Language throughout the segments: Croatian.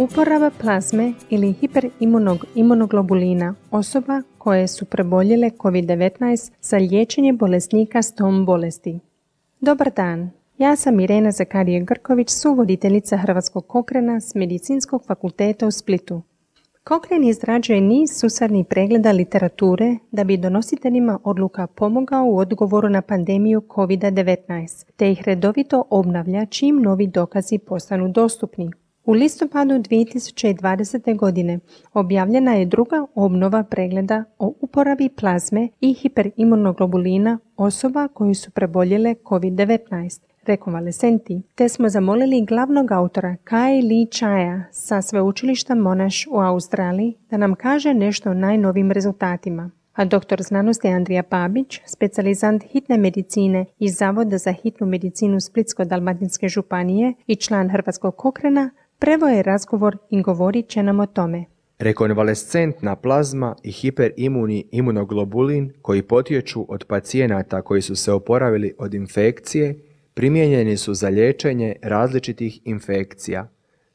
Uporaba plazme ili hiperimunoglobulina osoba koje su preboljele COVID-19 za liječenje bolesnika s tom bolesti. Dobar dan, ja sam Irena Zakarije Grković, suvoditeljica Hrvatskog kokrena s Medicinskog fakulteta u Splitu. Kokren izrađuje niz susarnih pregleda literature da bi donositeljima odluka pomogao u odgovoru na pandemiju COVID-19, te ih redovito obnavlja čim novi dokazi postanu dostupni. U listopadu 2020. godine objavljena je druga obnova pregleda o uporabi plazme i hiperimunoglobulina osoba koji su preboljele COVID-19 rekonvalesenti, te smo zamolili glavnog autora Kai Lee Chaya sa sveučilišta Monash u Australiji da nam kaže nešto o najnovim rezultatima. A doktor znanosti Andrija Pabić, specijalizant hitne medicine iz Zavoda za hitnu medicinu Splitsko-Dalmatinske županije i član Hrvatskog kokrena, prevo je razgovor i govorit će nam o tome. Rekonvalescentna plazma i hiperimuni imunoglobulin koji potječu od pacijenata koji su se oporavili od infekcije primijenjeni su za liječenje različitih infekcija.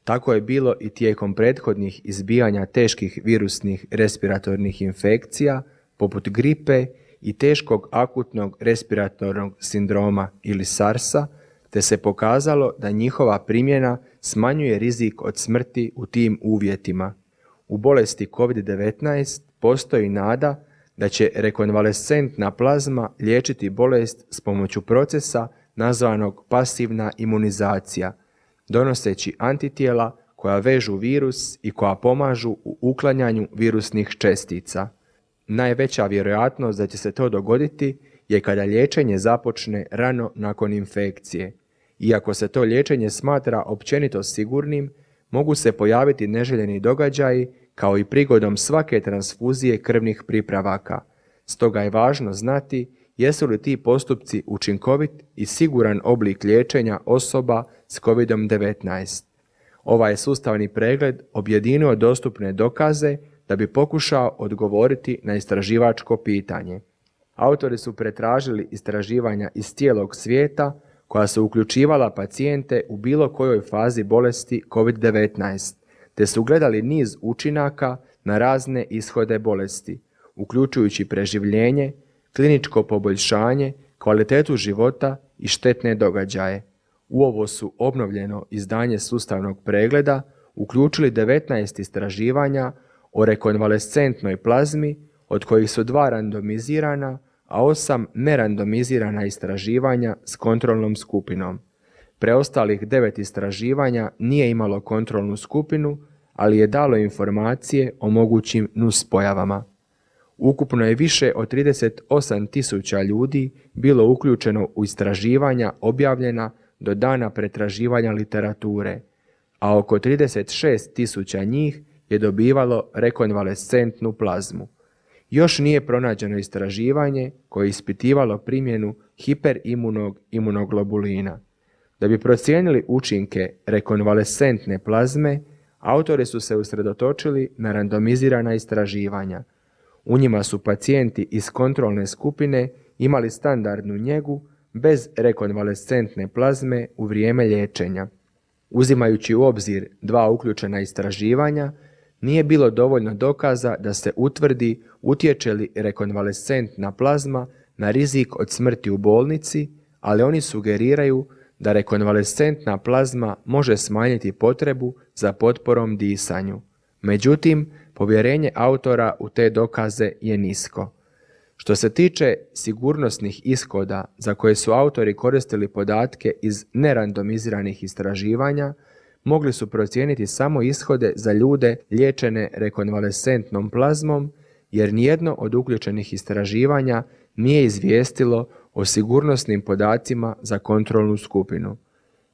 Tako je bilo i tijekom prethodnih izbijanja teških virusnih respiratornih infekcija, poput gripe i teškog akutnog respiratornog sindroma ili SARS-a, te se pokazalo da njihova primjena smanjuje rizik od smrti u tim uvjetima. U bolesti COVID-19 postoji nada da će rekonvalescentna plazma liječiti bolest s pomoću procesa nazvanog pasivna imunizacija, donoseći antitijela koja vežu virus i koja pomažu u uklanjanju virusnih čestica. Najveća vjerojatnost da će se to dogoditi je kada liječenje započne rano nakon infekcije. Iako se to liječenje smatra općenito sigurnim, mogu se pojaviti neželjeni događaji kao i prigodom svake transfuzije krvnih pripravaka. Stoga je važno znati jesu li ti postupci učinkovit i siguran oblik liječenja osoba s COVID-19. Ovaj sustavni pregled objedinio dostupne dokaze da bi pokušao odgovoriti na istraživačko pitanje. Autori su pretražili istraživanja iz cijelog svijeta koja su uključivala pacijente u bilo kojoj fazi bolesti COVID-19, te su gledali niz učinaka na razne ishode bolesti, uključujući preživljenje, kliničko poboljšanje, kvalitetu života i štetne događaje. U ovo su obnovljeno izdanje sustavnog pregleda uključili 19 istraživanja o rekonvalescentnoj plazmi, od kojih su dva randomizirana, a osam nerandomizirana istraživanja s kontrolnom skupinom. Preostalih devet istraživanja nije imalo kontrolnu skupinu, ali je dalo informacije o mogućim nuspojavama. Ukupno je više od 38 tisuća ljudi bilo uključeno u istraživanja objavljena do dana pretraživanja literature, a oko 36 tisuća njih je dobivalo rekonvalescentnu plazmu. Još nije pronađeno istraživanje koje je ispitivalo primjenu hiperimunog imunoglobulina. Da bi procijenili učinke rekonvalescentne plazme, autori su se usredotočili na randomizirana istraživanja – u njima su pacijenti iz kontrolne skupine imali standardnu njegu bez rekonvalescentne plazme u vrijeme liječenja. Uzimajući u obzir dva uključena istraživanja, nije bilo dovoljno dokaza da se utvrdi utječe li rekonvalescentna plazma na rizik od smrti u bolnici, ali oni sugeriraju da rekonvalescentna plazma može smanjiti potrebu za potporom disanju. Međutim, povjerenje autora u te dokaze je nisko. Što se tiče sigurnosnih ishoda za koje su autori koristili podatke iz nerandomiziranih istraživanja, mogli su procijeniti samo ishode za ljude liječene rekonvalescentnom plazmom, jer nijedno od uključenih istraživanja nije izvijestilo o sigurnosnim podacima za kontrolnu skupinu.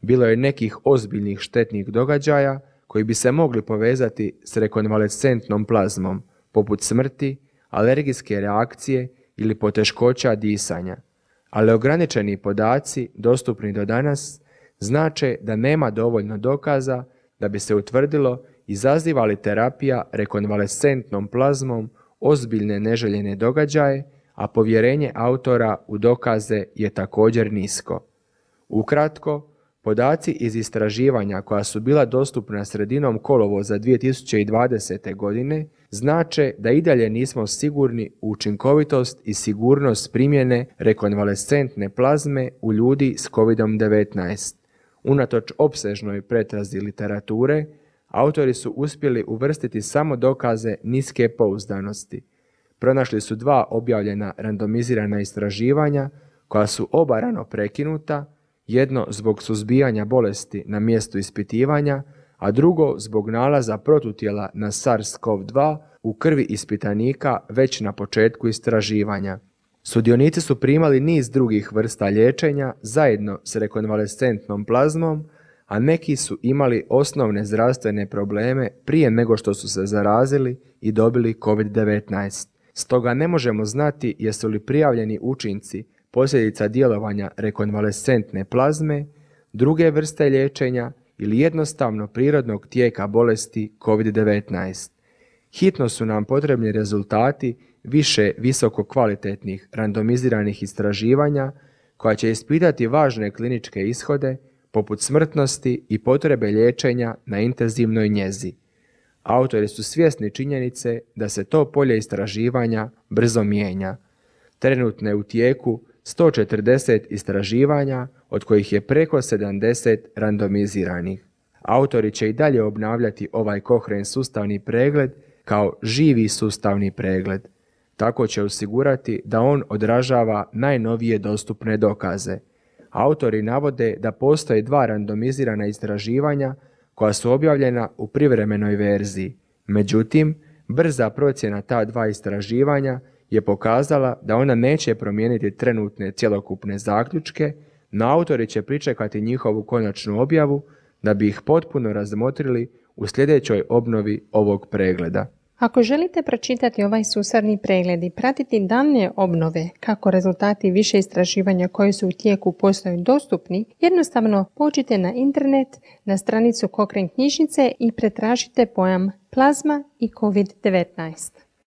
Bilo je nekih ozbiljnih štetnih događaja koji bi se mogli povezati s rekonvalescentnom plazmom, poput smrti, alergijske reakcije ili poteškoća disanja. Ali ograničeni podaci, dostupni do danas, znače da nema dovoljno dokaza da bi se utvrdilo izaziva li terapija rekonvalescentnom plazmom ozbiljne neželjene događaje, a povjerenje autora u dokaze je također nisko. Ukratko, Podaci iz istraživanja koja su bila dostupna sredinom kolovoza 2020. godine znače da i dalje nismo sigurni u učinkovitost i sigurnost primjene rekonvalescentne plazme u ljudi s COVID-19. Unatoč opsežnoj pretrazi literature, autori su uspjeli uvrstiti samo dokaze niske pouzdanosti. Pronašli su dva objavljena randomizirana istraživanja koja su oba rano prekinuta, jedno zbog suzbijanja bolesti na mjestu ispitivanja, a drugo zbog nalaza protutijela na SARS-CoV-2 u krvi ispitanika već na početku istraživanja. Sudionici su primali niz drugih vrsta liječenja zajedno s rekonvalescentnom plazmom, a neki su imali osnovne zdravstvene probleme prije nego što su se zarazili i dobili COVID-19. Stoga ne možemo znati jesu li prijavljeni učinci posljedica djelovanja rekonvalescentne plazme, druge vrste liječenja ili jednostavno prirodnog tijeka bolesti COVID-19. Hitno su nam potrebni rezultati više visoko kvalitetnih randomiziranih istraživanja koja će ispitati važne kliničke ishode poput smrtnosti i potrebe liječenja na intenzivnoj njezi. Autori su svjesni činjenice da se to polje istraživanja brzo mijenja. Trenutno je u tijeku 140 istraživanja, od kojih je preko 70 randomiziranih. Autori će i dalje obnavljati ovaj kohren sustavni pregled kao živi sustavni pregled. Tako će osigurati da on odražava najnovije dostupne dokaze. Autori navode da postoje dva randomizirana istraživanja koja su objavljena u privremenoj verziji. Međutim, brza procjena ta dva istraživanja je pokazala da ona neće promijeniti trenutne cjelokupne zaključke, no autori će pričekati njihovu konačnu objavu da bi ih potpuno razmotrili u sljedećoj obnovi ovog pregleda. Ako želite pročitati ovaj susarni pregled i pratiti daljnje obnove kako rezultati više istraživanja koji su u tijeku postaju dostupni, jednostavno pođite na internet na stranicu Kokren knjižnice i pretražite pojam plazma i COVID-19.